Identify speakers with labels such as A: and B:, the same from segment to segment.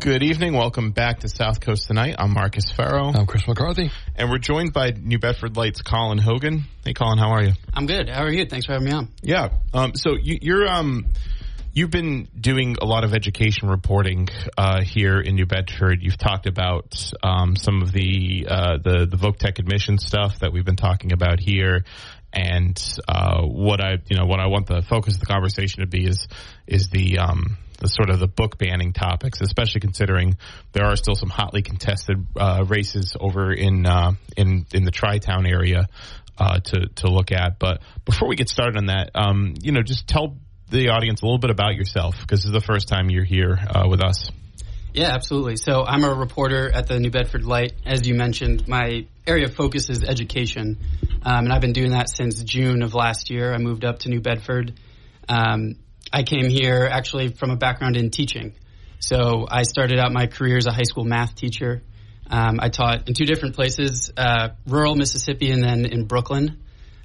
A: Good evening. Welcome back to South Coast Tonight. I'm Marcus Farrow.
B: I'm Chris McCarthy.
A: And we're joined by New Bedford Light's Colin Hogan. Hey, Colin, how are you?
C: I'm good. How are you? Thanks for having me on.
A: Yeah. Um, so you, you're um, you've been doing a lot of education reporting uh, here in New Bedford. You've talked about um, some of the uh, the the Voctech admission stuff that we've been talking about here. And uh, what I you know what I want the focus of the conversation to be is is the um, the sort of the book banning topics, especially considering there are still some hotly contested uh, races over in uh, in in the Tri Town area uh, to to look at. But before we get started on that, um, you know, just tell the audience a little bit about yourself because this is the first time you're here uh, with us.
C: Yeah, absolutely. So I'm a reporter at the New Bedford Light. As you mentioned, my area of focus is education, um, and I've been doing that since June of last year. I moved up to New Bedford. Um, I came here actually from a background in teaching. So I started out my career as a high school math teacher. Um, I taught in two different places, uh, rural Mississippi and then in Brooklyn.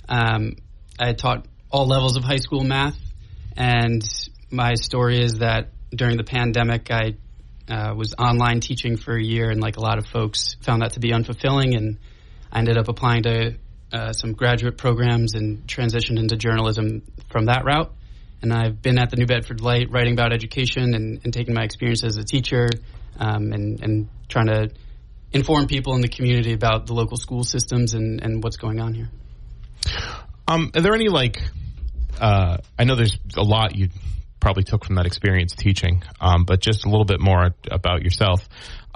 C: Um, I taught all levels of high school math. And my story is that during the pandemic, I uh, was online teaching for a year, and like a lot of folks, found that to be unfulfilling. And I ended up applying to uh, some graduate programs and transitioned into journalism from that route and I've been at the New Bedford Light writing about education and, and taking my experience as a teacher um, and, and trying to inform people in the community about the local school systems and, and what's going on here.
A: Um, are there any like? Uh, I know there's a lot you probably took from that experience teaching, um, but just a little bit more about yourself.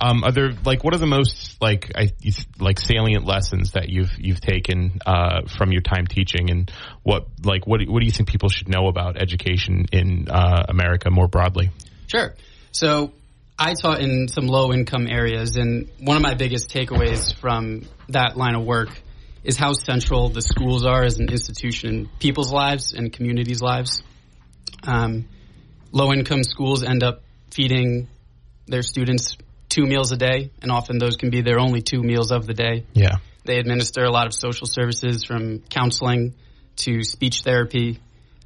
A: Um, are there like what are the most like I, like salient lessons that you've you've taken uh, from your time teaching, and what like what what do you think people should know about education in uh, America more broadly?
C: Sure. So I taught in some low income areas, and one of my biggest takeaways from that line of work is how central the schools are as an institution in people's lives and communities' lives. Um, low income schools end up feeding their students two meals a day, and often those can be their only two meals of the day.
A: Yeah.
C: They administer a lot of social services from counseling to speech therapy,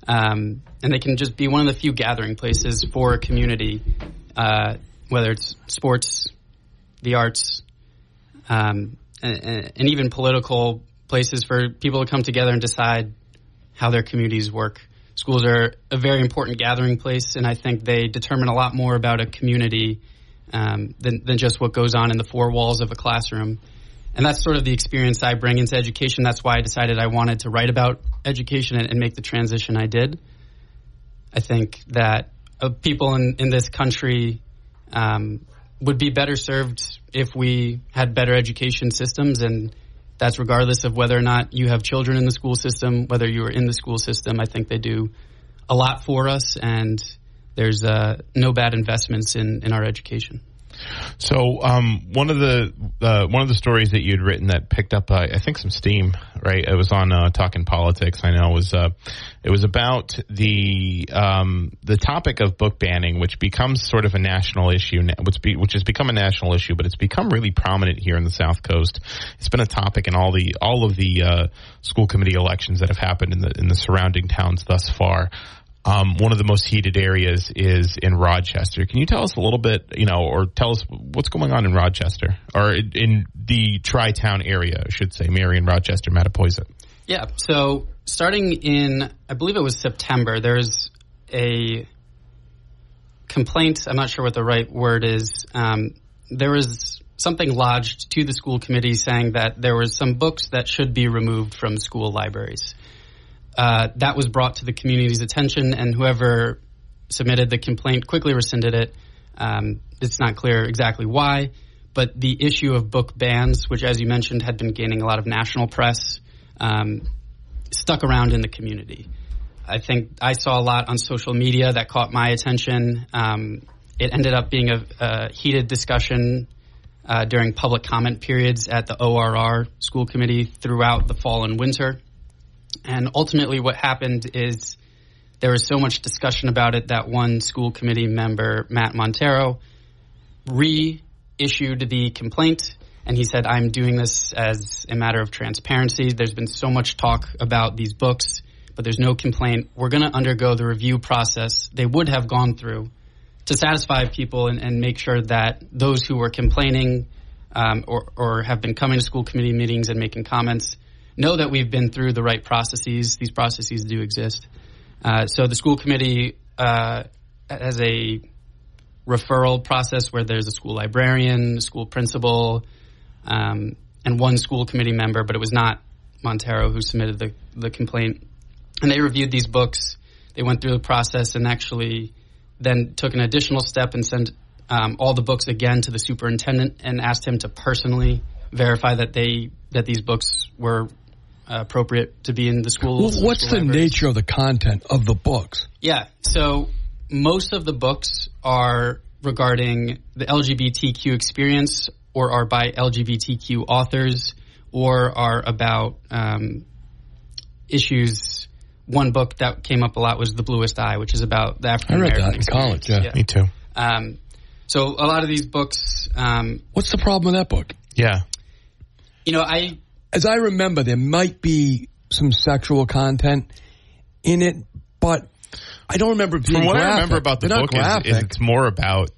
C: um, and they can just be one of the few gathering places for a community, uh, whether it's sports, the arts, um, and, and even political places for people to come together and decide how their communities work schools are a very important gathering place, and I think they determine a lot more about a community um, than, than just what goes on in the four walls of a classroom. And that's sort of the experience I bring into education. That's why I decided I wanted to write about education and, and make the transition I did. I think that uh, people in, in this country um, would be better served if we had better education systems and that's regardless of whether or not you have children in the school system, whether you are in the school system. I think they do a lot for us, and there's uh, no bad investments in, in our education.
A: So um, one of the uh, one of the stories that you'd written that picked up, uh, I think, some steam. Right, it was on uh, Talking Politics. I know it was uh, it was about the um, the topic of book banning, which becomes sort of a national issue, which, be, which has become a national issue, but it's become really prominent here in the South Coast. It's been a topic in all the all of the uh, school committee elections that have happened in the in the surrounding towns thus far. Um, one of the most heated areas is in Rochester. Can you tell us a little bit, you know, or tell us what's going on in Rochester or in the Tri Town area, I should say, Marion, Rochester, Mattapoisett?
C: Yeah. So starting in, I believe it was September, there's a complaint. I'm not sure what the right word is. Um, there was something lodged to the school committee saying that there was some books that should be removed from school libraries uh, that was brought to the community's attention, and whoever submitted the complaint quickly rescinded it. Um, it's not clear exactly why, but the issue of book bans, which, as you mentioned, had been gaining a lot of national press, um, stuck around in the community. I think I saw a lot on social media that caught my attention. Um, it ended up being a, a heated discussion uh, during public comment periods at the ORR school committee throughout the fall and winter. And ultimately, what happened is there was so much discussion about it that one school committee member, Matt Montero, reissued the complaint. And he said, I'm doing this as a matter of transparency. There's been so much talk about these books, but there's no complaint. We're going to undergo the review process they would have gone through to satisfy people and, and make sure that those who were complaining um, or, or have been coming to school committee meetings and making comments know that we've been through the right processes. These processes do exist. Uh, so the school committee uh, has a referral process where there's a school librarian, a school principal, um, and one school committee member, but it was not Montero who submitted the, the complaint. And they reviewed these books. They went through the process and actually then took an additional step and sent um, all the books again to the superintendent and asked him to personally verify that they that these books were appropriate to be in the schools.
B: Well, what's
C: school
B: the
C: libraries.
B: nature of the content of the books?
C: Yeah. So most of the books are regarding the LGBTQ experience or are by LGBTQ authors or are about um, issues. One book that came up a lot was The Bluest Eye, which is about the African American.
B: I read
C: American
B: that in college, yeah.
A: Me too.
C: Um, so a lot of these books, um,
B: What's the problem with that book?
A: Yeah.
C: you know, I
B: As I remember, there might be some sexual content in it, but I don't remember being
A: From what I remember about the
B: They're
A: book is, is it's more about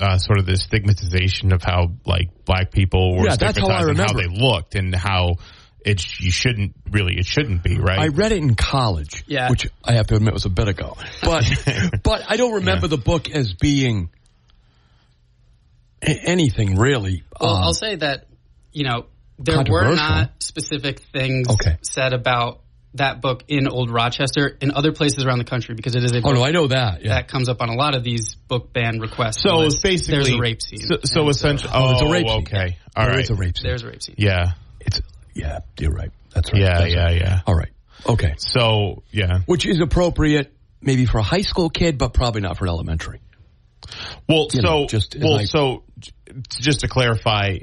A: uh, sort of the stigmatization of how like black people were
B: Yeah, that's how I
A: stigmatized and how they looked and how it you shouldn't really it shouldn't be right.
B: I read it in college,
C: Yeah.
B: which I have to admit was a bit ago. But but I don't remember
A: Yeah.
B: the book as being anything really.
C: Well,
B: um,
C: I'll say that you know there were not specific things
B: Okay.
C: said about that book in Old Rochester in other places around the country because it is a
B: oh no, I know that. Yeah.
C: that comes up on a lot of these book ban requests.
A: so it's basically
C: there's a rape scene.
A: So, so essentially,
B: Oh,
A: oh,
B: it's a oh, rape scene.
A: okay, all
B: There
A: right,
B: is a rape scene.
C: there's a rape scene.
A: yeah,
B: It's yeah, you're right. That's right.
A: yeah,
B: That's
A: yeah,
B: right.
A: yeah.
B: All right. Okay.
A: So yeah,
B: Which is appropriate maybe for a high school kid, but probably not for an elementary.
A: Well,
B: You
A: so
B: know, just
A: well,
B: like-
A: so just to clarify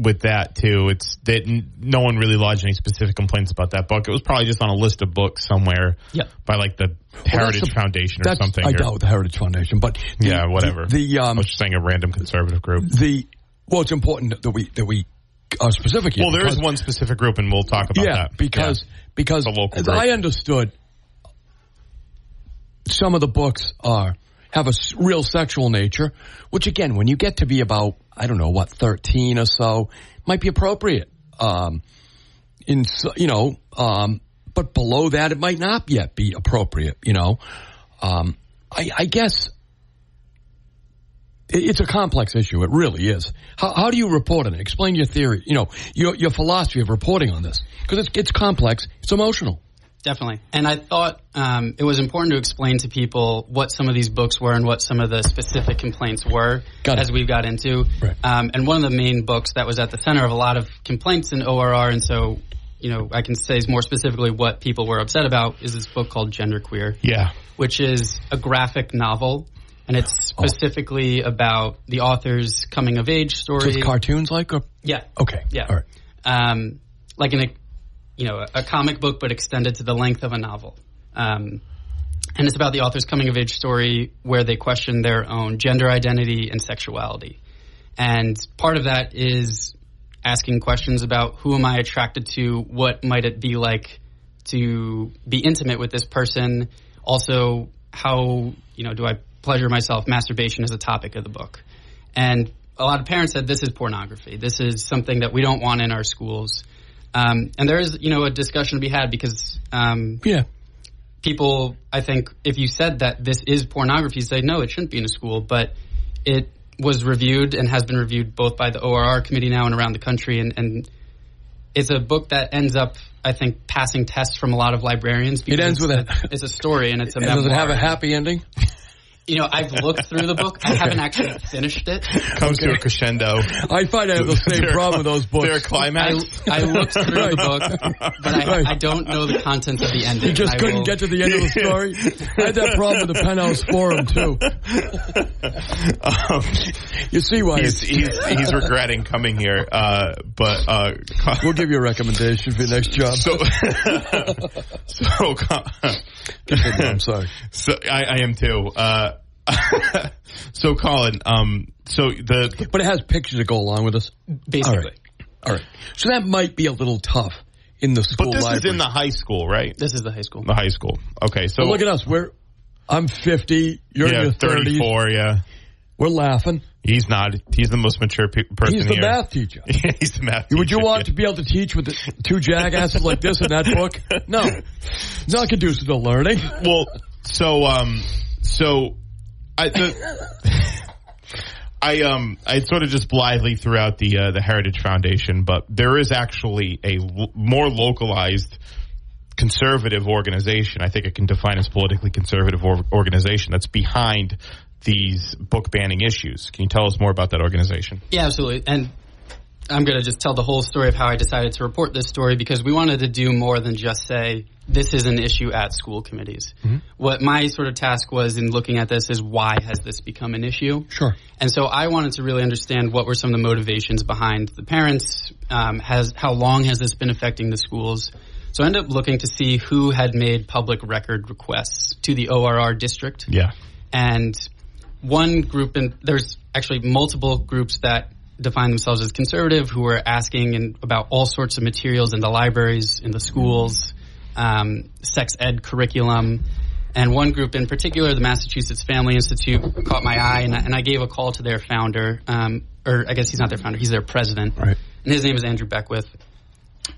A: with that too, it's that no one really lodged any specific complaints about that book. It was probably just on a list of books somewhere
C: Yeah.
A: by like the Heritage
B: that's the-
A: Foundation or something.
B: I
A: or-
B: doubt the Heritage Foundation, but the,
A: yeah, whatever.
B: The, the
A: I
B: um
A: was just saying a random conservative group.
B: the well, it's important that we that we are specific here.
A: Well, there is
B: because-
A: one specific group, and we'll talk about
B: yeah,
A: that
B: because because
A: The local
B: as
A: group.
B: I understood, some of the books are have a real sexual nature, which again, when you get to be about I don't know what thirteen or so, might be appropriate. Um, in you know, um, but below that, it might not yet be appropriate. You know, um, I, I guess it's a complex issue. It really is. How, how do you report on it? Explain your theory. You know, your your philosophy of reporting on this because it's it's complex. It's emotional.
C: Definitely. And I thought um, it was important to explain to people what some of these books were and what some of the specific complaints were as we've got into.
B: Right.
C: Um, and one of the main books that was at the center of a lot of complaints in ORR, and so, you know, I can say more specifically what people were upset about is this book called Genderqueer,
A: Yeah,
C: which is a graphic novel. And it's
B: Oh.
C: specifically about the author's coming of age story.
B: So it's cartoons like or
C: yeah.
B: okay,
C: Yeah.
B: all right.
C: um, like in a you know a comic book, but extended to the length of a novel. Um, and it's about the author's coming of age story where they question their own gender identity and sexuality. And part of that is asking questions about who am I attracted to? What might it be like to be intimate with this person? Also, how you know do I pleasure myself? Masturbation is a topic of the book, and a lot of parents said this is pornography. This is something that we don't want in our schools. Um, and there is, you know, a discussion to be had because um,
B: Yeah,
C: people, I think, if you said that this is pornography, say no, it shouldn't be in a school. But it was reviewed and has been reviewed both by the ORR committee now and around the country, and, and it's a book that ends up, I think, passing tests from a lot of librarians. because
B: ends with
C: it's
B: a-
C: It's a story and it's a
B: does it have a happy ending?
C: You know, I've looked through the book. I haven't actually finished it.
A: Comes to a crescendo.
B: I find I have the same
A: There-
B: problem with those books.
A: There a
C: I,
A: climax.
C: I looked through the book, but I,
B: Right.
C: I don't know the contents of the ending.
B: You just
C: I
B: couldn't
C: will-
B: get to the end of the story. I had that problem with the Penthouse Forum too.
A: Um,
B: You see why
A: he's, he's, he's regretting coming here, uh, but uh,
B: we'll give you a recommendation for your next job.
A: so so
B: I'm sorry.
A: so I, I am too. Uh, so Colin, um, so the
B: But it has pictures to go along with us.
C: Basically.
B: All right. All right. So that might be a little tough in the school
A: but this
B: library.
A: is in the high school, right?
C: This is the high school.
A: The high school. Okay, so
B: But look at us. We're I'm 50. You're
A: yeah,
B: in your 30s.
A: 34. Yeah,
B: We're laughing.
A: he's not. He's the most mature pe- person
B: He's the
A: here.
B: math teacher.
A: Yeah, he's the math.
B: Teacher, Would you
A: teacher,
B: want to be able to teach with the two jackasses like this in that book? No. Not conducive to learning.
A: well, so um, so I the, I um I sort of just blithely threw out the uh, the Heritage Foundation, but there is actually a l- more localized conservative organization. I think it can define as politically conservative or- organization that's behind these book banning issues. Can you tell us more about that organization?
C: Yeah, absolutely. And I'm going to just tell the whole story of how I decided to report this story because we wanted to do more than just say this is an issue at school committees. What my sort of task was in looking at this is why has this become an issue?
B: Sure.
C: And so I wanted to really understand what were some of the motivations behind the parents. Um, has how long has this been affecting the schools? So I ended up looking to see who had made public record requests to the ORR district
A: Yeah.
C: and one group and there's actually multiple groups that define themselves as conservative who are asking in, about all sorts of materials in the libraries in the schools um, sex ed curriculum. And one group in particular the massachusetts family institute caught my eye and I, and I gave a call to their founder um, or i guess he's not their founder he's their president.
B: Right.
C: and his name is andrew beckwith.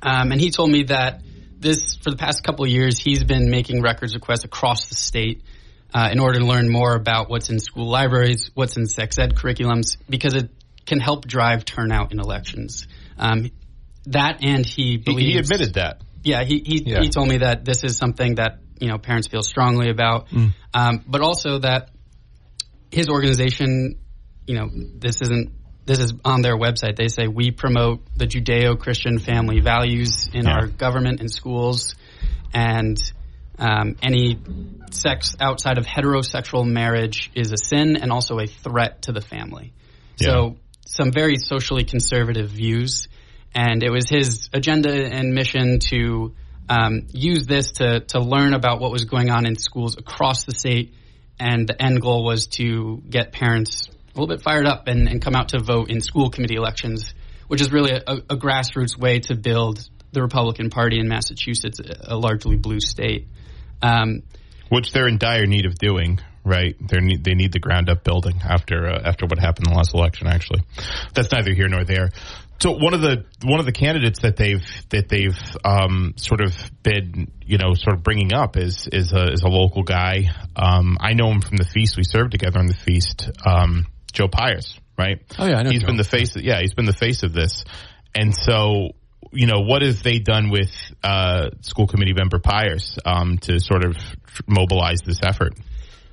C: Um, and he told me that this for the past couple of years he's been making records requests across the state uh, in order to learn more about what's in school libraries, what's in sex ed curriculums, because it can help drive turnout in elections. Um, that and he
A: He,
C: believes
A: he admitted that.
C: yeah, he he,
A: Yeah.
C: he told me that this is something that you know parents feel strongly about, um, but also that his organization, you know, this isn't this is on their website. They say we promote the Judeo-Christian family values in
A: Yeah.
C: our government and schools, and um, any sex outside of heterosexual marriage is a sin and also a threat to the family. So some very socially conservative views, and it was his agenda and mission to um, use this to to learn about what was going on in schools across the state, and the end goal was to get parents a little bit fired up and, and come out to vote in school committee elections, which is really a, a grassroots way to build the Republican Party in Massachusetts, a largely blue state. Um,
A: which they're in dire need of doing. Right, they need they need the ground up building after uh, after what happened in the last election. Actually, that's neither here nor there. So one of the one of the candidates that they've that they've um, sort of been you know sort of bringing up is is a is a local guy. Um, I know him from the feast we served together on the feast. Um, Joe Pyers, right?
B: Oh, yeah, I know
A: He's
B: Joe.
A: been the face. Of, yeah, he's been the face of this, and so you know, what have they done with uh, school committee member Pyers um, to sort of mobilize this effort?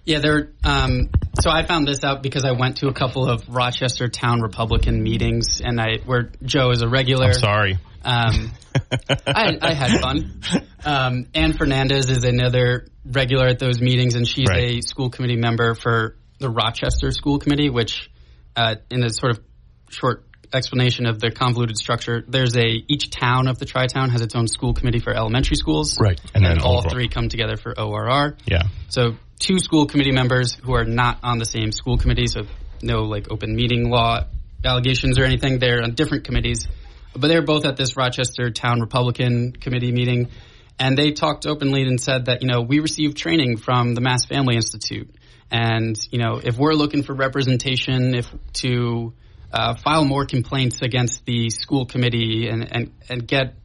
C: Yeah, there. Um, so I found this out because I went to a couple of Rochester Town Republican meetings, and I where Joe is a regular.
A: I'm sorry.
C: Um, I, I had fun. Um, Ann Fernandez is another regular at those meetings, and she's
A: Right.
C: a school committee member for the Rochester School Committee, which, uh, in a sort of short explanation of the convoluted structure, there's a each town of the tri town has its own school committee for elementary schools,
B: Right.
C: And,
A: And
C: then all
A: overall.
C: three come together for ORR.
A: Yeah.
C: So two school committee members who are not on the same school committee, so no like open meeting law allegations or anything. They're on different committees, but they're both at this Rochester Town Republican Committee meeting, and they talked openly and said that you know we received training from the Mass Family Institute, and you know if we're looking for representation, if to uh, file more complaints against the school committee and and and get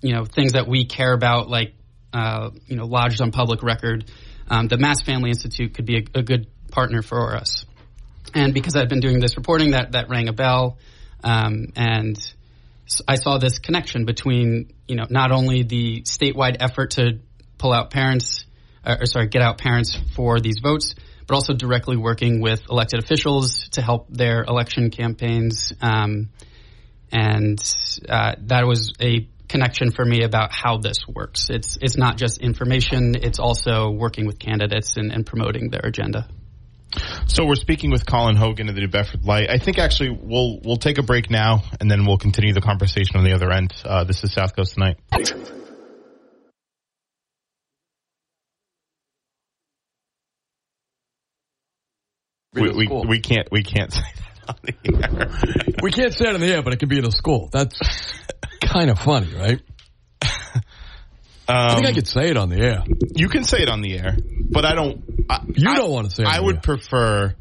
C: you know things that we care about like uh, you know lodged on public record um, the mass family institute could be a, a good partner for us and because i've been doing this reporting that that rang a bell um, and I saw this connection between you know not only the statewide effort to pull out parents uh, or sorry, get out parents for these votes, but also directly working with elected officials to help their election campaigns. Um, and uh, that was a connection for me about how this works. It's it's not just information; it's also working with candidates and, and promoting their agenda.
A: So we're speaking with Colin Hogan of the New Bedford Light. I think actually we'll we'll take a break now, and then we'll continue the conversation on the other end. Uh, this is South Coast tonight. We, we, we can't we can't say that on the air.
B: we can't say it on the air, but it can be in a school. That's kind of funny, right? I think I could say it on the air.
A: You can say it on the air, but I don't. I,
B: You
A: I-
B: don't want to say it on
A: I would
B: air.
A: prefer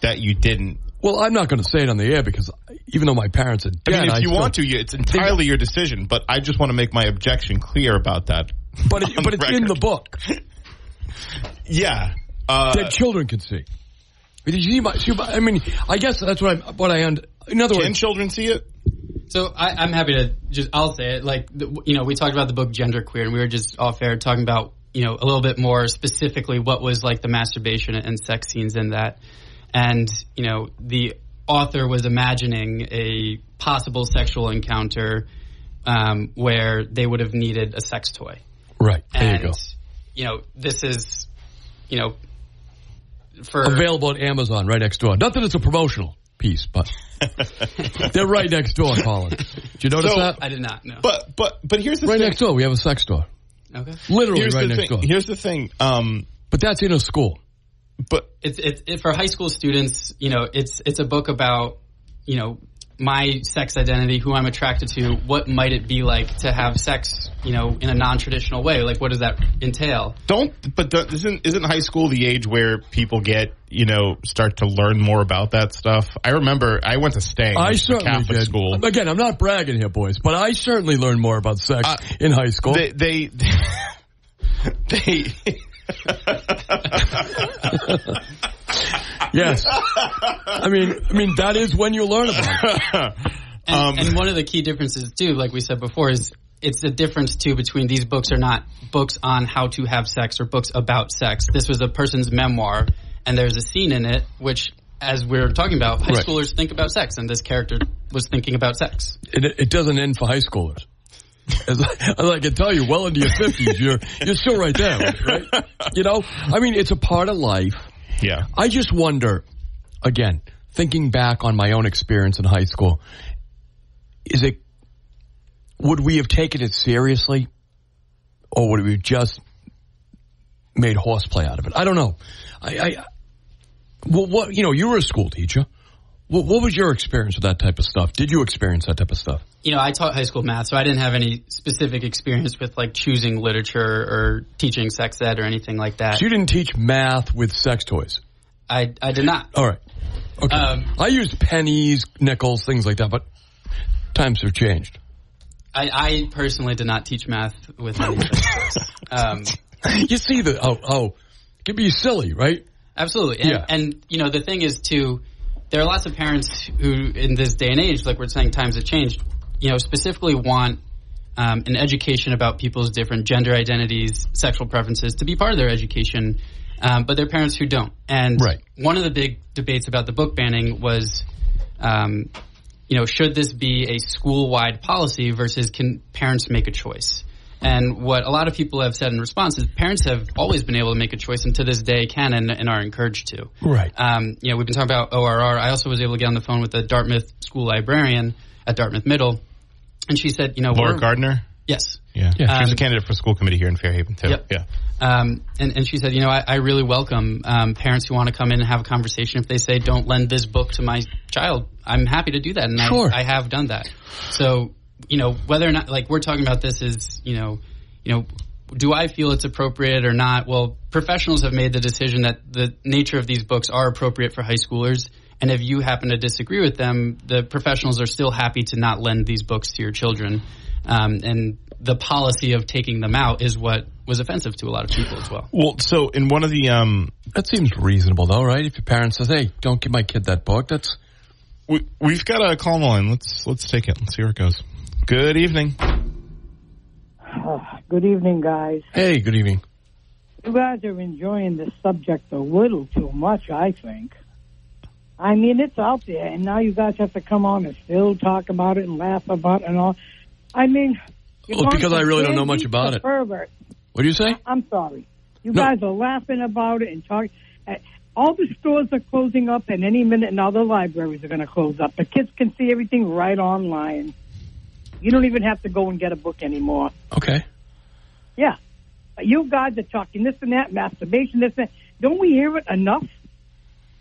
A: that you didn't.
B: Well, I'm not going to say it on the air because even though my parents are
A: I mean, if you
B: still-
A: want to, it's entirely your decision. But I just want to make my objection clear about that.
B: but it, but it's in the book
A: Yeah. Uh,
B: that children can see. Did you see my, see my- I mean, I guess that's what I what I und- In other
A: can
B: words,
A: children see it?
C: So I, I'm happy to just I'll say it like the, you know we talked about the book Genderqueer and we were just off air talking about you know a little bit more specifically what was like the masturbation and sex scenes in that and you know the author was imagining a possible sexual encounter um, where they would have needed a sex toy
B: right there
C: and
B: you go.
C: you know this is you know for
B: Available at Amazon right next door. Not that it's a promotional piece, but they're right next door, Colin. Did you notice
A: So-
B: that?
C: I did not know
A: But but but here's the
B: Right
A: thing.
B: next door, we have a sex store.
C: okay
B: Literally
A: Here's
B: right
A: the
B: next
A: thing.
B: door.
A: Here's the thing. Um,
B: But that's in a school.
A: but
C: it's it's it, for high school students. You know, it's it's a book about you know my sex identity, who I'm attracted to, what might it be like to have sex, you know, in a non-traditional way? Like, what does that entail?
A: don't. But don't- isn't isn't high school the age where people get you know start to learn more about that stuff? I remember I went to Stang,
B: I
A: which is
B: certainly
A: Catholic
B: did.
A: school.
B: Again, I'm not bragging here, boys, but I certainly learned more about sex
A: Uh,
B: in high school.
A: They they they.
B: yes. I mean, I mean that is when you learn about it.
C: And,
A: Um,
C: and one of the key differences too, like we said before, is it's the difference too between these books are not books on how to have sex or books about sex. This was a person's memoir, and there's a scene in it which, as we are talking about, high
B: Right.
C: schoolers think about sex, and this character was thinking about sex.
B: It, it doesn't end for high schoolers. As I, as I can tell you, well into your fifties, you're you're still right there, right? You know, I mean, it's a part of life.
A: Yeah.
B: I just wonder, again, thinking back on my own experience in high school, is it, would we have taken it seriously? Or would we have just made horseplay out of it? I don't know. I, I well, what, you know, you were a school teacher. What, what was your experience with that type of stuff? Did you experience that type of stuff?
C: You know, I taught high school math, so I didn't have any specific experience with like choosing literature or teaching sex ed or anything like that.
B: So you didn't teach math with sex toys.
C: I, I did not.
B: All right. Okay.
C: Um,
B: I used pennies, nickels, things like that, but times have changed.
C: I, I personally did not teach math with any sex toys. Um,
B: you see the oh oh, it can be silly, right?
C: Absolutely. And,
B: Yeah.
C: and, you know, the thing is, too, there are lots of parents who, in this day and age, like we're saying, times have changed, you know, specifically want um, an education about people's different gender identities, sexual preferences to be part of their education, um, but they're parents who don't. And
B: Right.
C: one of the big debates about the book banning was, um, you know, should this be a school-wide policy versus can parents make a choice? And what a lot of people have said in response is parents have always been able to make a choice and to this day can and, and are encouraged to.
B: Right.
C: Um, you know, we've been talking about ORR. I also was able to get on the phone with the Dartmouth school librarian at Dartmouth Middle. And she said, you know,
A: Laura Gardner.
C: Yes.
A: Yeah,
B: Yeah.
A: she's a
C: Um,
A: candidate for school committee here in Fairhaven too.
C: Yep.
A: Yeah.
C: Um, and, and she said, you know, I, I really welcome um, parents who want to come in and have a conversation. If they say, don't lend this book to my child, I'm happy to do that. And
B: Sure.
C: I, I have done that. So, you know, whether or not, like, we're talking about this is, you know, you know, do I feel it's appropriate or not? Well, professionals have made the decision that the nature of these books are appropriate for high schoolers. And if you happen to disagree with them, the professionals are still happy to not lend these books to your children. Um, and the policy of taking them out is what was offensive to a lot of people as well.
A: Well, so in one of the um,
B: That seems reasonable, though, right? If your parent says, "Hey, don't give my kid that book," that's
A: we, we've got a call line. Let's let's take it. Let's see where it goes. Good evening.
D: Good evening, guys.
B: hey, good evening.
D: You guys are enjoying this subject a little too much, I think. I mean, it's out there, and now you guys have to come on and still talk about it and laugh about it and all. I mean,
B: Well, because I really don't know much about it.
D: Pervert.
B: What do you say?
D: I'm sorry. You
B: No.
D: guys are laughing about it and talking. Uh, all the stores are closing up, and any minute now the libraries are going to close up. The kids can see everything right online. You don't even have to go and get a book anymore.
B: Okay.
D: Yeah. You guys are talking this and that, masturbation, this and that. Don't we hear it enough?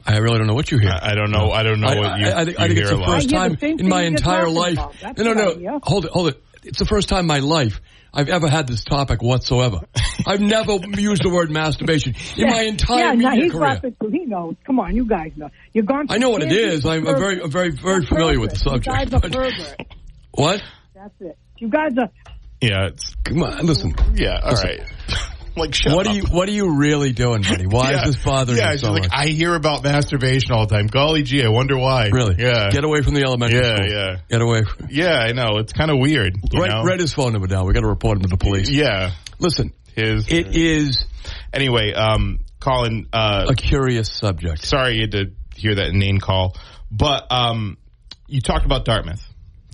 B: I really don't know what you hear.
A: I, I don't know. I don't know
B: I,
A: what you.
B: I, I think, I
A: you
B: think it's
A: hear
B: the
A: a lot.
B: first
D: I hear the
B: time in my entire life.
D: about.
B: No, no, no.
D: hear.
B: Hold it, hold it. It's the first time in my life I've ever had this topic whatsoever. I've never used the word masturbation in my entire
D: yeah, no,
B: media
D: he's
B: career.
D: laughing too. He knows. Come on, you guys know. You're gone.
B: I know what it is. I'm, I'm very, I'm very, very
D: You're
B: familiar with the subject.
D: You guys are
B: but- what?
D: That's it. You guys are.
A: Yeah, it's
B: Come on, listen.
A: yeah. All right. Like shut
B: What
A: up.
B: are you, what are you really doing, buddy? Why
E: Yeah.
B: is this bothering
E: yeah,
B: you so
E: like,
B: much?
E: I hear about masturbation all the time. Golly gee, I wonder why.
B: Really?
E: Yeah.
B: Get away from the elementary
E: Yeah,
B: school.
E: yeah.
B: Get away. From,
A: Yeah, I know. It's kind of weird. You
B: write,
A: know?
B: write his phone number down. We got to report him to the police.
A: Yeah.
B: Listen,
A: His.
B: it is
A: Anyway, um, Colin. Uh,
B: a curious subject.
A: sorry you had to hear that name call, but um, you talked about Dartmouth.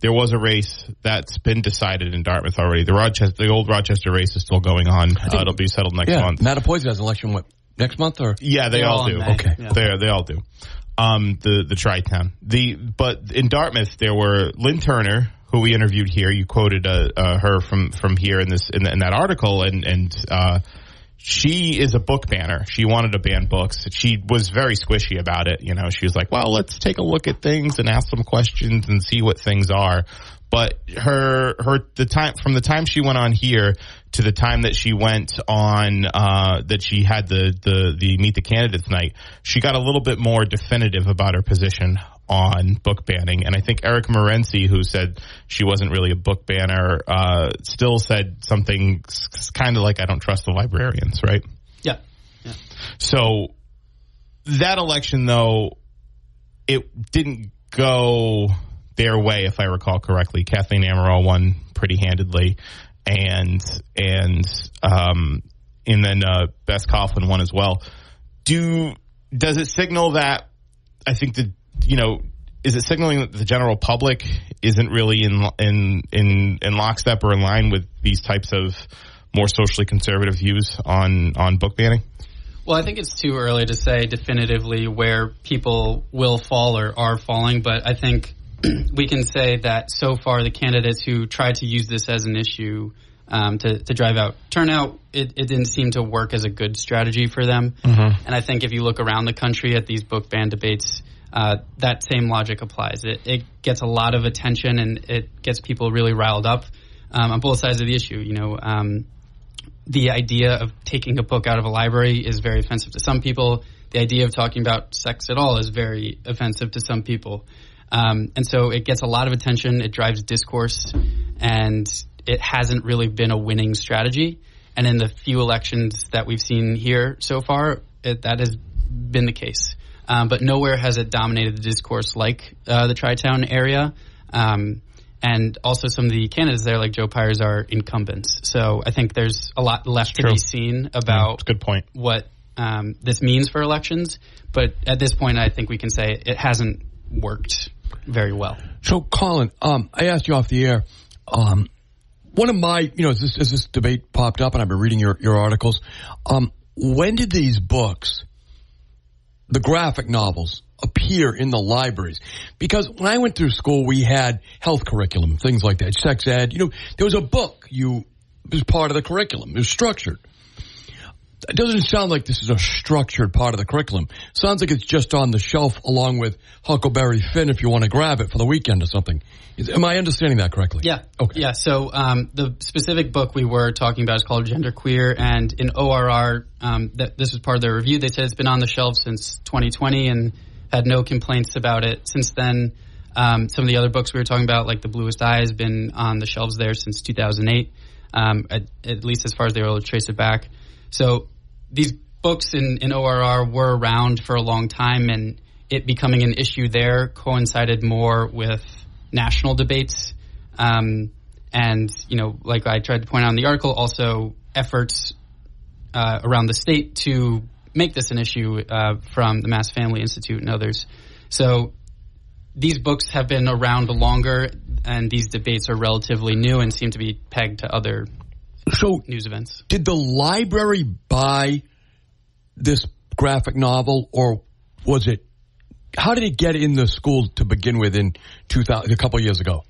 A: There was a race that's been decided in Dartmouth already. The Rochester, the old Rochester race is still going on. Uh, it'll be settled next month.
B: Yeah,
A: month.
B: Mattapoisett has an election what next month or
A: Yeah, they all
C: all
A: do.
B: Okay.
C: Yeah.
A: They they all do. Um, the the tri town. The but in Dartmouth there were Lynn Turner, who we interviewed here. You quoted uh, uh, her from from here in this in, in that article, and and uh, she is a book banner. She wanted to ban books. She was very squishy about it. You know, she was like, "Well, let's take a look at things and ask some questions and see what things are." But her her the time from the time she went on here to the time that she went on uh, that she had the, the the meet the candidates night, she got a little bit more definitive about her position on book banning. And I think Eric Morency, who said she wasn't really a book banner, uh, still said something kind of like, "I don't trust the librarians," right?
C: Yeah.
A: So that election, though, it didn't go their way, if I recall correctly. Kathleen Amaral won pretty handedly, and and um, and then uh, Bess Coughlin won as well. Do does it signal that? I think that you know. Is it signaling that the general public isn't really in in in in lockstep or in line with these types of more socially conservative views on on book banning?
C: Well, I think it's too early to say definitively where people will fall or are falling, but I think we can say that so far the candidates who tried to use this as an issue um, to, to drive out turnout, it, it didn't seem to work as a good strategy for them. And I think if you look around the country at these book ban debates, uh, that same logic applies. It, it gets a lot of attention and it gets people really riled up um, on both sides of the issue. You know, um, the idea of taking a book out of a library is very offensive to some people. The idea of talking about sex at all is very offensive to some people. Um, and so it gets a lot of attention, it drives discourse, and it hasn't really been a winning strategy. And in the few elections that we've seen here so far, it, that has been the case. Um, but nowhere has it dominated the discourse like uh, the Tri-Town area. Um, and also some of the candidates there, like Joe Pyers, are incumbents. So I think there's a lot left to be seen about
A: a good point.
C: what um, this means for elections. But at this point, I think we can say it hasn't worked very well.
B: So, Colin, um, I asked you off the air. Um, one of my, you know, as this, as this debate popped up, and I've been reading your your articles. Um, when did these books, the graphic novels, appear in the libraries? Because when I went through school, we had health curriculum, things like that, sex ed. You know, there was a book you was part of the curriculum. It was structured. It doesn't sound like this is a structured part of the curriculum. Sounds like it's just on the shelf along with Huckleberry Finn if you want to grab it for the weekend or something. Is, am I understanding that correctly?
C: Yeah.
B: Okay.
C: Yeah. So um, the specific book we were talking about is called Gender Queer, and in ORR, um, that this was part of their review. They said it's been on the shelf since 2020 and had no complaints about it since then. Um, some of the other books we were talking about, like The Bluest Eye, has been on the shelves there since 2008, um, at, at least as far as they were able to trace it back. So these books in, in ORR were around for a long time, and it becoming an issue there coincided more with national debates. Um, and, you know, like I tried to point out in the article, also efforts uh, around the state to make this an issue uh, from the Mass Family Institute and others. So these books have been around longer, and these debates are relatively new and seem to be pegged to other
B: So,
C: news events.
B: did the library buy this graphic novel, or was it? How did it get in the school to begin with in 2000, a couple years ago?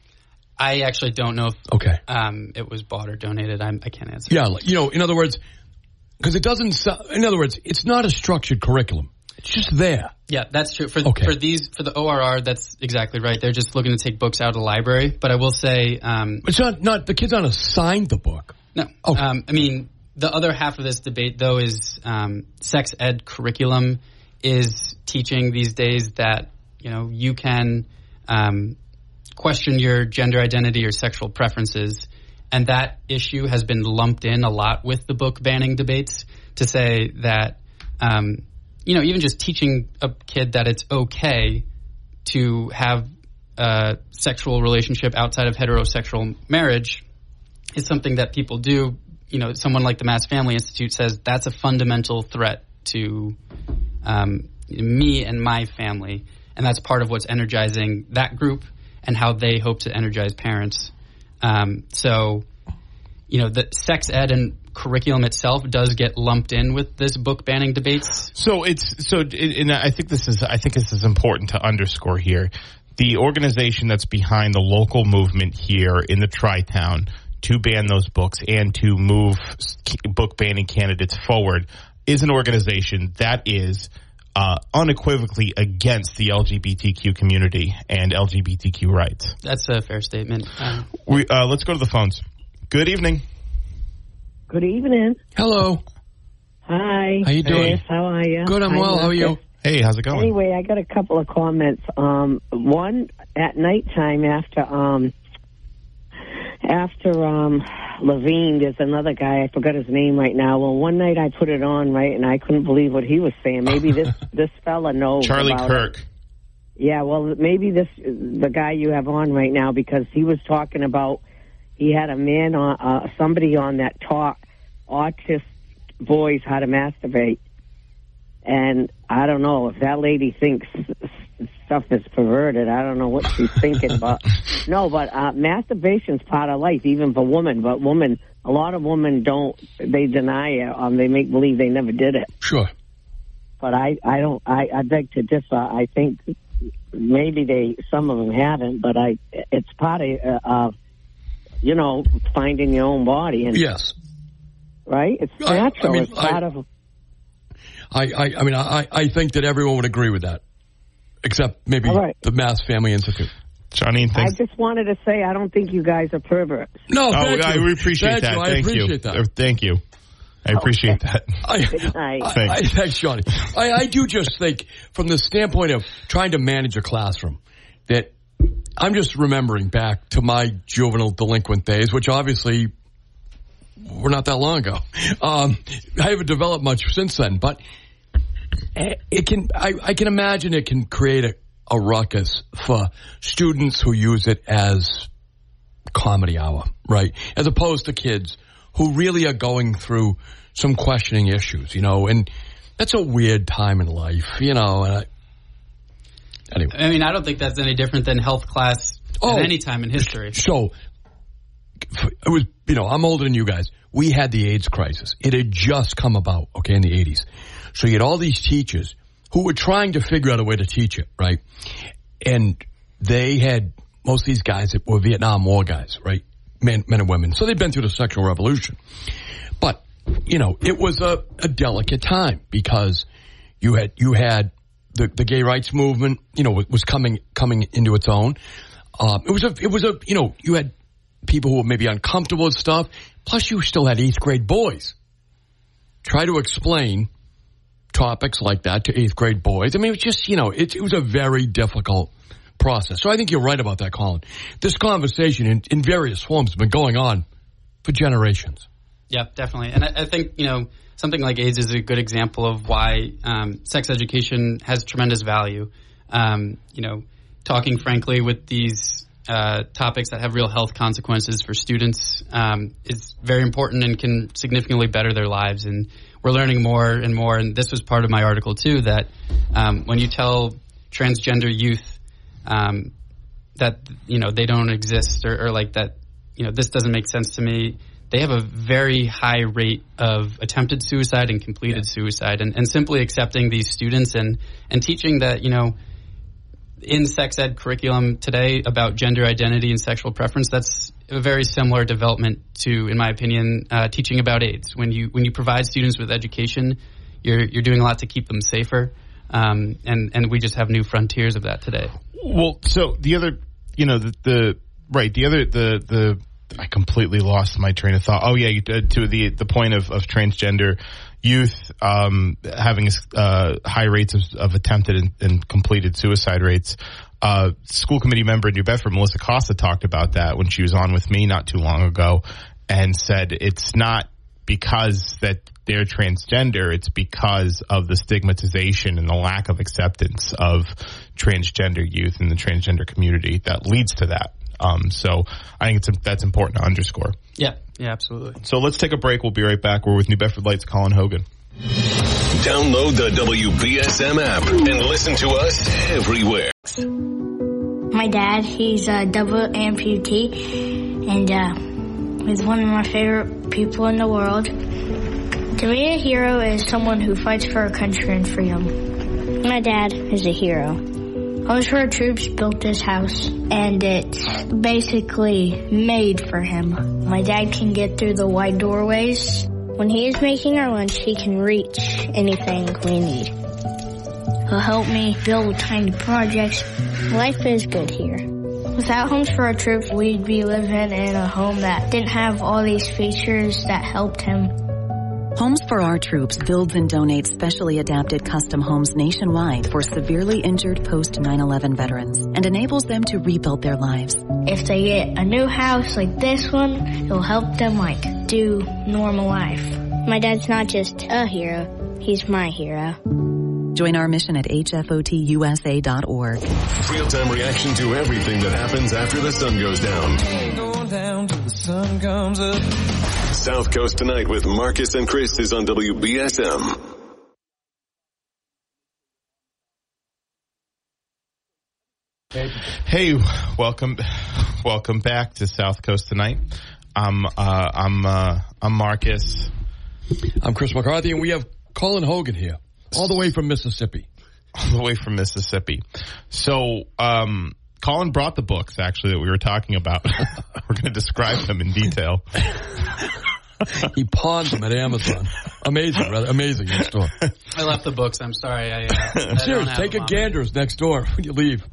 C: I actually don't know if
B: Okay.
C: um, it was bought or donated. I'm, I can't answer.
B: Yeah, you know, in other words, because it doesn't. In other words, it's not a structured curriculum. It's just there.
C: Yeah, that's true. For
B: Okay.
C: for these for the ORR, that's exactly right. They're just looking to take books out of the library. But I will say, um,
B: It's not. Not the kids aren't assigned the book.
C: No.
B: Okay.
C: Um, I mean, the other half of this debate, though, is um, sex ed curriculum is teaching these days that you know you can um, question your gender identity or sexual preferences, and that issue has been lumped in a lot with the book banning debates to say that um, you know even just teaching a kid that it's okay to have a sexual relationship outside of heterosexual marriage is something that people do. You know, someone like the Mass Family Institute says that's a fundamental threat to um, me and my family, and that's part of what's energizing that group and how they hope to energize parents. Um, so, you know, the sex ed and curriculum itself does get lumped in with this book banning debates.
A: So it's so, and I think this is I think this is important to underscore here. The organization that's behind the local movement here in the Tri Town to ban those books and to move book banning candidates forward is an organization that is uh, unequivocally against the LGBTQ community and LGBTQ rights.
C: That's a fair statement. Um,
A: We uh, let's go to the phones. Good evening.
F: Good evening.
B: Hello.
F: Hi.
B: How you doing?
F: Chris, how are you?
B: Good. I'm
F: Hi,
B: well. How are you?
F: Marcus.
A: Hey, how's it going?
F: Anyway, I got a couple of comments. Um, one at nighttime after um, after um, Levine, there's another guy. I forgot his name right now. Well, one night I put it on right, and I couldn't believe what he was saying. Maybe this this fella knows.
A: Charlie Kirk.
F: It. Yeah, well, maybe this the guy you have on right now because he was talking about he had a man on uh, somebody on that taught autist boys how to masturbate, and I don't know if that lady thinks stuff is perverted. I don't know what she's thinking, but no, but uh, masturbation's part of life, even for women. But women, a lot of women don't. They deny it. Um, they make believe they never did it
B: Sure.
F: but I, I don't, I, I beg to differ. I think maybe they, some of them haven't, but I, it's part of, uh, uh, you know, finding your own body, and
B: Yes.
F: right? It's
B: I- I
F: natural.
B: mean,
F: it's part
B: I-
F: of.
B: I, I, I mean, I, I think that everyone would agree with that, except maybe
F: All right.
B: the Mass Family Institute.
A: Johnny,
F: I just wanted to say I don't think you guys are perverts.
B: No,
A: Oh,
B: thank
A: I we appreciate
B: Thank
A: that.
B: You. I
A: Thank
B: appreciate
A: you.
B: that.
A: Uh, Thank you. I appreciate that.
B: I,
F: night.
B: I,
A: Thanks.
B: I, thanks, Johnny. I, I do just think, from the standpoint of trying to manage a classroom, that I'm just remembering back to my juvenile delinquent days, which obviously were not that long ago. Um, I haven't developed much since then, but it can. I, I can imagine it can create a, a ruckus for students who use it as comedy hour, right? As opposed to kids who really are going through some questioning issues, you know, and that's a weird time in life, you know. And I, anyway,
C: I mean, I don't think that's any different than health class
B: Oh.
C: at any time in history.
B: so it was, you know, I'm older than you guys. We had the AIDS crisis. It had just come about, okay, in the 80s. So you had all these teachers who were trying to figure out a way to teach it, right? And they had most of these guys that were Vietnam War guys, right? Men, men and women. So they'd been through the sexual revolution. But, you know, it was a, a delicate time because you had, you had the, the gay rights movement, you know, was coming, coming into its own. Um, it was a, it was a, you know, you had people who were maybe uncomfortable with stuff. Plus you still had eighth grade boys. Try to explain topics like that to eighth grade boys. I mean, it was just, you know, it, it was a very difficult process. So I think you're right about that, Colin. This conversation in, in various forms has been going on for generations.
C: Yeah, definitely. And I, I think, you know, something like AIDS is a good example of why um, sex education has tremendous value. Um, you know, talking frankly with these uh, topics that have real health consequences for students um, is very important and can significantly better their lives. And we're learning more and more. And this was part of my article too. That um, when you tell transgender youth um, that you know they don't exist or, or like that, you know this doesn't make sense to me. They have a very high rate of attempted suicide and completed suicide, and, and simply accepting these students and and teaching that you know in sex ed curriculum today about gender identity and sexual preference, that's a very similar development to, in my opinion, uh, teaching about AIDS. When you when you provide students with education, you're you're doing a lot to keep them safer, um, and and we just have new frontiers of that today.
A: Well, so the other, you know, the, the right, the other, the the I completely lost my train of thought. Oh yeah, you, uh, to the the point of, of transgender youth um, having uh, high rates of, of attempted and, and, completed suicide rates. Uh, school committee member in New Bedford, Melissa Costa, talked about that when she was on with me not too long ago, and said it's not because that they're transgender, it's because of the stigmatization and the lack of acceptance of transgender youth in the transgender community that leads to that. Um, so I think it's that's important to underscore.
C: Yeah, yeah, absolutely.
A: So let's take a break. We'll be right back. We're with New Bedford Lights, Colin Hogan.
G: Download the WBSM app and listen to us everywhere.
H: My dad, he's a double amputee, and uh, he's one of my favorite people in the world. To me, a hero is someone who fights for our country and freedom. My dad is a hero. Our Troops built this house, and it's basically made for him. My dad can get through the wide doorways. When he is making our lunch, he can reach anything we need. He'll help me build tiny projects. Life is good here. Without Homes for Our Troops, we'd be living in a home that didn't have all these features that helped him
I: Homes for Our Troops builds and donates specially adapted custom homes nationwide for severely injured post 9-11 veterans and enables them to rebuild their lives.
H: If they get a new house like this one, it'll help them like do normal life. My dad's not just a hero, he's my hero.
I: Join our mission at hfotusa.org.
G: Real-time reaction to everything that happens after the sun goes down.
J: Down till the sun comes up.
G: South Coast Tonight with Marcus and Chris is on WBSM.
A: Hey, welcome, welcome back to South Coast Tonight. I'm, uh, I'm, uh, I'm Marcus.
B: I'm Chris McCarthy, and we have Colin Hogan here, all the way from Mississippi.
A: All the way from Mississippi. So, um, Colin brought the books actually that we were talking about. we're going to describe them in detail.
B: he pawned them at Amazon. Amazing, rather amazing next door.
C: I left the books. I'm sorry. I, uh, I
B: I'm serious. Take a gander's next door when you leave.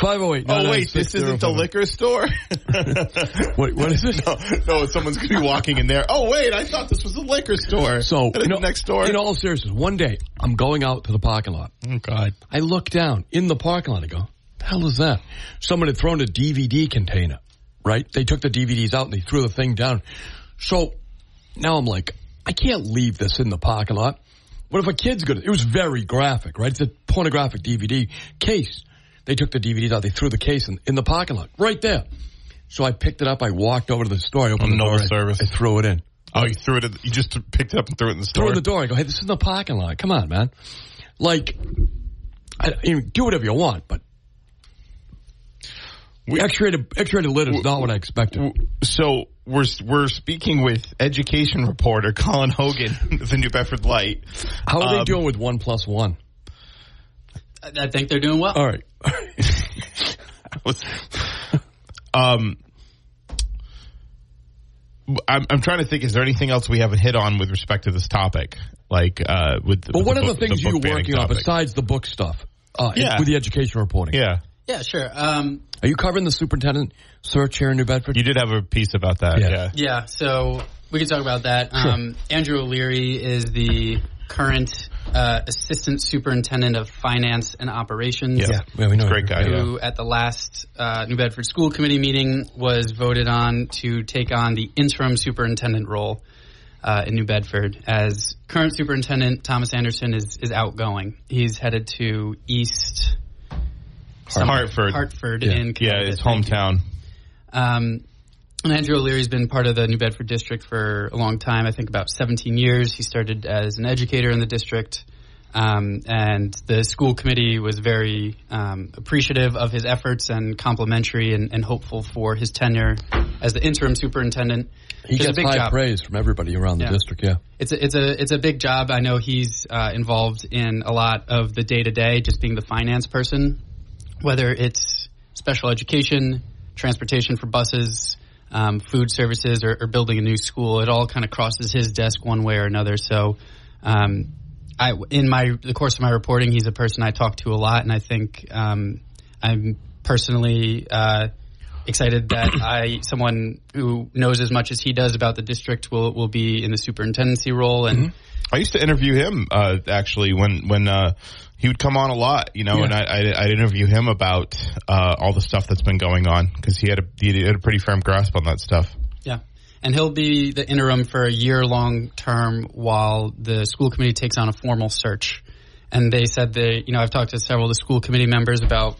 B: Five oh eight.
A: Oh wait, this isn't the liquor store.
B: what, what is it?
A: No, no, someone's gonna be walking in there. Oh wait, I thought this was a liquor store.
B: So
A: you know, next door.
B: In all seriousness, one day I'm going out to the parking lot.
A: Oh God!
B: I look down in the parking lot. I go, "The hell is that?" Someone had thrown a DVD container. Right? They took the DVDs out and they threw the thing down. So now I'm like, I can't leave this in the parking lot. What if a kid's gonna? It was very graphic, right? It's a pornographic DVD case. They took the DVDs out. They threw the case in, in the parking lot, right there. So I picked it up. I walked over to the store. I opened the door.
A: Service.
B: I, I threw it in.
A: Oh, you threw it. In, you just picked it up and threw it in the store.
B: Threw it in the door. I go, hey, this is in the parking lot. Come on, man. Like, I, you know, do whatever you want, but
A: We-
B: X-rated X-rated lit is not what I expected.
A: So we're we're speaking with education reporter Colin Hogan, of the New Bedford Light.
B: How are they
A: Um,
B: doing with one plus one?
C: I, I think they're doing well.
B: All right.
A: was- um, I'm, I'm trying to think. Is there anything else we haven't hit on with respect to this topic? Like, uh, with the,
B: But
A: with
B: what
A: the
B: are the
A: book-
B: things
A: book
B: you're
A: banning
B: working on besides the book stuff? Uh,
A: Yeah.
B: with the education reporting.
A: Yeah,
C: Yeah, sure. Um,
B: Are you covering the superintendent search here in New Bedford?
A: you did have a piece about that.
B: Yeah.
A: Yeah,
C: Yeah, so we can talk about that. Um, Andrew O'Leary is the current uh, assistant superintendent of finance and operations.
A: Yeah.
B: yeah, we know.
A: Great guy. Yeah.
C: Who at the last uh, New Bedford School Committee meeting was voted on to take on the interim superintendent role uh, in New Bedford. As current superintendent Thomas Anderson is is outgoing. He's headed to East
A: Hartford.
C: Hartford
B: Yeah.
C: in
A: yeah,
C: Connecticut.
A: his
C: Thank
A: hometown.
C: Um, And Andrew O'Leary's been part of the New Bedford district for a long time. I think about 17 years. He started as an educator in the district. Um, and the school committee was very um, appreciative of his efforts and complimentary and, and, hopeful for his tenure as the interim superintendent.
B: He gets high job. praise from everybody around the
C: yeah.
B: district. Yeah,
C: it's a, it's a it's a big job. I know he's uh, involved in a lot of the day to day, just being the finance person, whether it's special education, transportation for buses, um, food services, or, or, building a new school. It all kind of crosses his desk one way or another. So. Um, I, in my the course of my reporting, he's a person I talk to a lot, and I think um, I'm personally uh, excited that I someone who knows as much as he does about the district will will be in the superintendency role. And mm-hmm.
A: I used to interview him uh, actually when when uh, he would come on a lot, you know, yeah. and I, I I'd interview him about uh, all the stuff that's been going on because he had a he had a pretty firm grasp on that stuff.
C: Yeah and he'll be the interim for a year long term while the school committee takes on a formal search. And they said they, you know, I've talked to several of the school committee members about,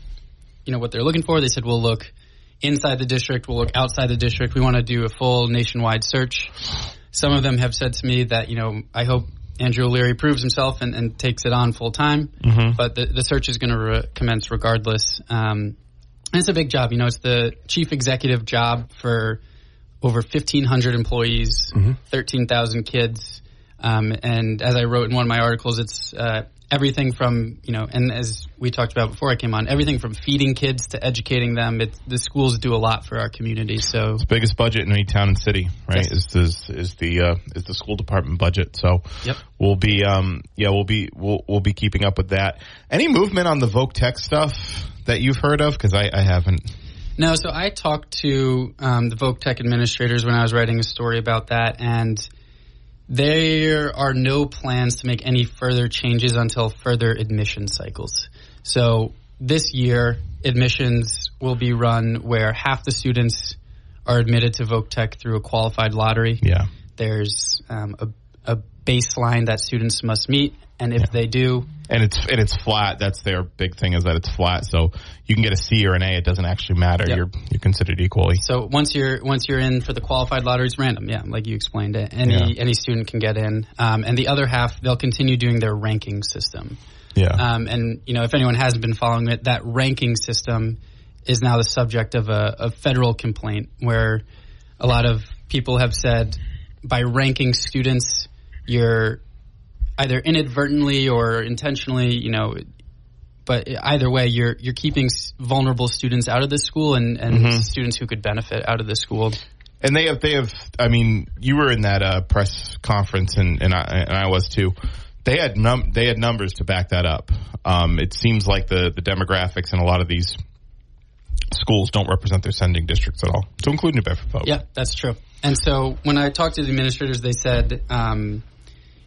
C: you know, what they're looking for. They said we'll look inside the district, we'll look outside the district. We want to do a full nationwide search. Some of them have said to me that, you know, I hope Andrew O'Leary proves himself and, and takes it on full time. Mm-hmm. But the, the search is going to re- commence regardless. Um, and it's a big job. You know, it's the chief executive job for over 1,500 employees, mm-hmm. 13,000 kids. Um, and as I wrote in one of my articles, it's uh, everything from, you know, and as we talked about before I came on, everything from feeding kids to educating them. It, the schools do a lot for our community. So
A: it's the biggest budget in any town and city, right? Yes. Is, is is the uh, is the school department budget. So
C: yep.
A: we'll be um, yeah we'll be we'll we'll be keeping up with that. Any movement on the Voc Tech stuff that you've heard of? Because I, I haven't.
C: No, so I talked to um, the Voc Tech administrators when I was writing a story about that, and there are no plans to make any further changes until further admission cycles. So this year, admissions will be run where half the students are admitted to Voc Tech through a qualified lottery.
A: Yeah.
C: There's um, a, a baseline that students must meet, and if yeah. they do,
A: and it's and it's flat. That's their big thing is that it's flat. So you can get a C or an A. It doesn't actually matter. Yep. You're you're considered equally.
C: So once you're once you're in for the qualified lottery, it's random. Yeah, like you explained it. Any yeah. any student can get in, um, and the other half they'll continue doing their ranking system.
A: Yeah.
C: Um, and you know if anyone hasn't been following it, that ranking system is now the subject of a, a federal complaint where a lot of people have said by ranking students you're either inadvertently or intentionally, you know, but either way, you're you're keeping vulnerable students out of the school and, and mm-hmm. students who could benefit out of the school.
A: And they have they have. I mean, you were in that uh, press conference, and and I, and I was too. They had num they had numbers to back that up. Um, it seems like the the demographics in a lot of these schools don't represent their sending districts at all, to include New Bedford folks.
C: Yeah, that's true. And so when I talked to the administrators, they said um,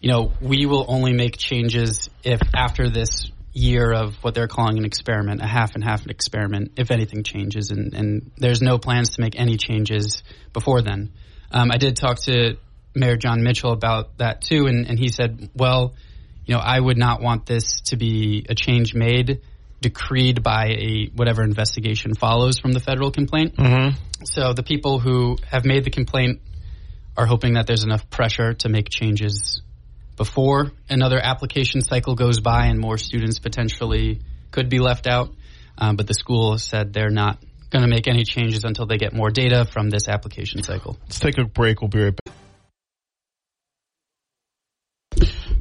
C: you know, we will only make changes if after this year of what they're calling an experiment, a half and half experiment, if anything changes, and, and there's no plans to make any changes before then. Um, I did talk to Mayor Jon Mitchell about that too, and, and he said, well, you know, I would not want this to be a change made decreed by a whatever investigation follows from the federal complaint.
A: Mm-hmm.
C: So the people who have made the complaint are hoping that there's enough pressure to make changes before another application cycle goes by and more students potentially could be left out. Um, but the school said they're not going to make any changes until they get more data from this application cycle.
A: Let's take a break. We'll be right back.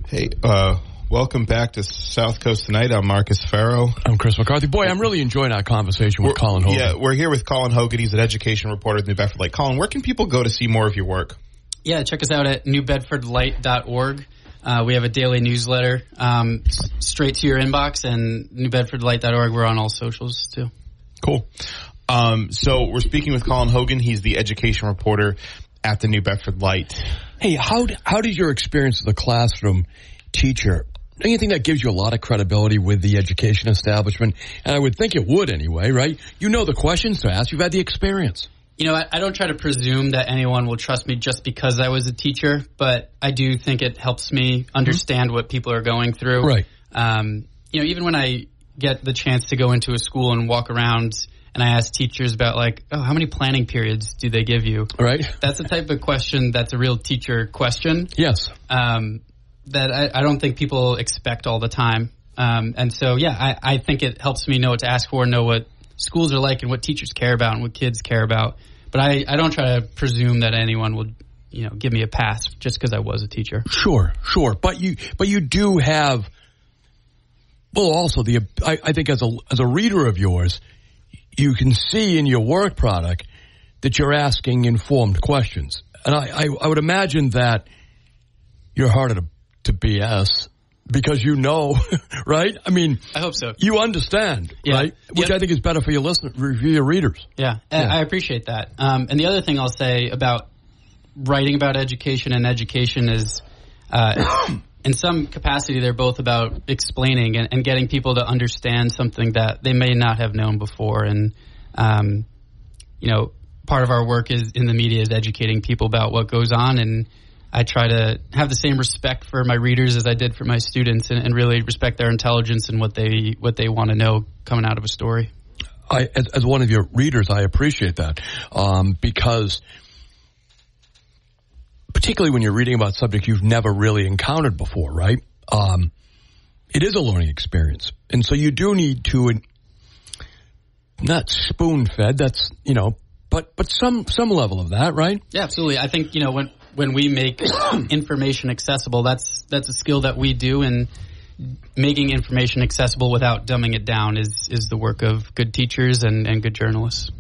A: Hey, uh, welcome back to South Coast Tonight. I'm Marcus Ferro.
B: I'm Chris McCarthy. Boy, I'm really enjoying our conversation with
A: we're,
B: Colin Hogan.
A: Yeah, we're here with Colin Hogan. He's an education reporter at New Bedford Light. Colin, where can people go to see more of your work?
C: Yeah, check us out at newbedfordlight.org. Uh, we have a daily newsletter um, straight to your inbox and newbedfordlight.org. We're on all socials too.
A: Cool. Um, so we're speaking with Colin Hogan. He's the education reporter at the New Bedford Light.
B: Hey, how how did your experience as a classroom teacher? Anything that gives you a lot of credibility with the education establishment, and I would think it would anyway, right? You know the questions to ask. You've had the experience
C: you know, I, I, don't try to presume that anyone will trust me just because I was a teacher, but I do think it helps me understand mm-hmm. what people are going through.
B: Right.
C: Um, you know, even when I get the chance to go into a school and walk around and I ask teachers about like, oh, how many planning periods do they give you?
B: Right.
C: That's the type of question that's a real teacher question.
B: Yes.
C: Um, that I, I don't think people expect all the time. Um, and so, yeah, I, I think it helps me know what to ask for, know what schools are like, and what teachers care about, and what kids care about. But I, I don't try to presume that anyone would, you know, give me a pass just because I was a teacher.
B: Sure, sure, but you but you do have. Well, also the I, I think as a as a reader of yours, you can see in your work product that you're asking informed questions, and I I, I would imagine that you're harder to to BS because you know, right? I mean,
C: I hope so.
B: You understand,
C: Yeah.
B: right? Which
C: Yep.
B: I think is better for your listeners, for your readers.
C: Yeah, I- I appreciate that. Um, and the other thing I'll say about writing about education and education is, uh, in some capacity, they're both about explaining and, and getting people to understand something that they may not have known before. And, um, you know, part of our work is in the media is educating people about what goes on. And I try to have the same respect for my readers as I did for my students, and, and really respect their intelligence and what they what they want to know coming out of a story.
B: I, as, as one of your readers, I appreciate that um, because, particularly when you're reading about subjects you've never really encountered before, right? Um, it is a learning experience, and so you do need to not spoon fed. That's you know, but but some some level of that, right?
C: Yeah, absolutely. I think you know when when we make information accessible, that's that's a skill that we do, and making information accessible without dumbing it down is is the work of good teachers and, and good journalists.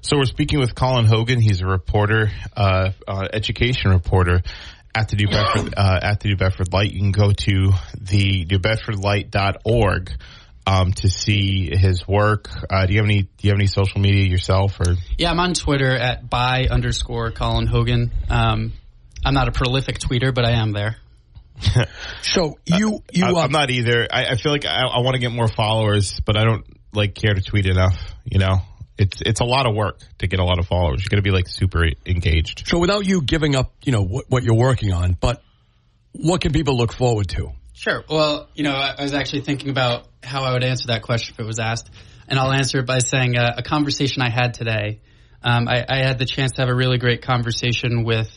A: So we're speaking with Colin Hogan. He's a reporter, uh, uh, education reporter at the New Bedford uh, at the New Bedford Light. You can go to the newbedfordlight.org um, to see his work. Uh, do you have any Do you have any social media yourself or?
C: Yeah, I'm on Twitter at by underscore Colin Hogan. Um, I'm not a prolific tweeter, but I am there.
B: So you you
A: I,
B: uh,
A: I'm not either. I, I feel like I, I want to get more followers, but I don't like care to tweet enough. You know, it's it's a lot of work to get a lot of followers. You're going to be like super engaged.
B: so without you giving up, you know what, what you're working on, but what can people look forward to?
C: Sure. Well, you know, I I was actually thinking about how I would answer that question if it was asked, and I'll answer it by saying uh, a conversation I had today. Um, I, I had the chance to have a really great conversation with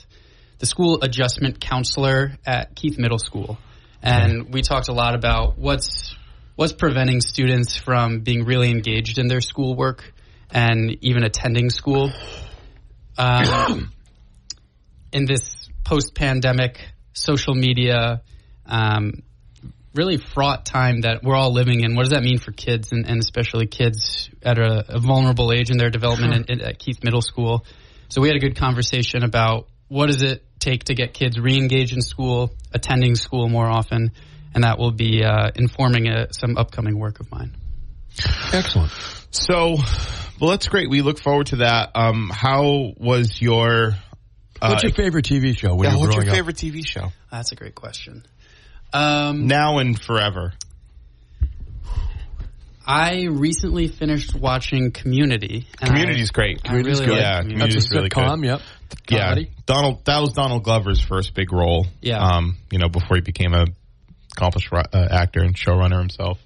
C: the school adjustment counselor at Keith Middle School, and we talked a lot about what's what's preventing students from being really engaged in their schoolwork and even attending school. Um, in this post-pandemic social media um, really fraught time that we're all living in what does that mean for kids and, and especially kids at a, a vulnerable age in their development in, in, at keith middle school so we had a good conversation about what does it take to get kids re-engaged in school attending school more often and that will be uh, informing uh some upcoming work of mine
B: Excellent.
A: So, well, that's great. We look forward to that. Um, how was your? Uh,
B: What's your favorite TV show when
A: yeah,
B: you were
A: what's your
B: growing up?
A: favorite TV show?
C: that's a great question um,
A: Now and forever.
C: I recently finished watching Community. and I-
A: Community's great.
C: I really
B: good.
C: like
A: Yeah,
C: Community.
A: Community's
B: That's a
A: really
B: sitcom.
A: good.
B: Yep.
A: Yeah, Donald. That was Donald Glover's first big role.
C: Yeah.
A: Um, you know, before he became a accomplished uh, actor and showrunner himself.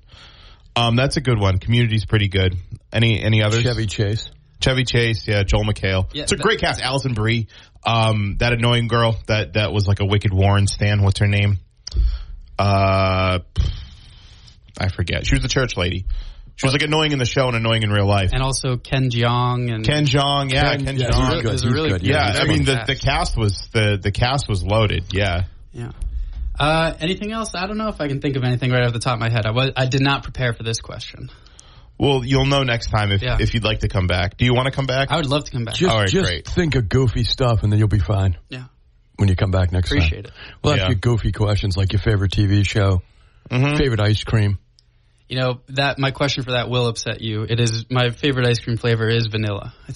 A: Um, that's a good one. Community's pretty good. Any any others?
B: Chevy Chase.
A: Chevy Chase, yeah, Joel McHale.
C: Yeah,
A: it's a great cast. Alison Brie, um, that annoying girl that that was like a Wicked Warren stan. What's her name? Uh, I forget. She was the church lady. She was like annoying in the show and annoying in real life.
C: and also Ken Jeong and
A: Ken Jeong, yeah,
B: Ken-
A: Ken,
B: yeah,
A: Jeong.
B: he's good.
C: It was really
B: good.
C: good-
A: Yeah, I mean the,
C: cast.
A: the cast was the the cast was loaded. Yeah.
C: Yeah. Uh, anything else? I don't know if I can think of anything right off the top of my head. I was I did not prepare for this question.
A: Well, you'll know next time if
C: Yeah.
A: if you'd like to come back. Do you want to come back?
C: I would love to come back.
B: Just,
A: All right,
B: just
A: great.
B: think of goofy stuff, and then you'll be fine
C: yeah.
B: When you come back next time.
C: Appreciate it.
B: We'll ask you goofy questions like your favorite TV show,
A: Mhm.
B: favorite ice cream.
C: You know that my question for that will upset you. It is my favorite ice cream flavor is vanilla. I think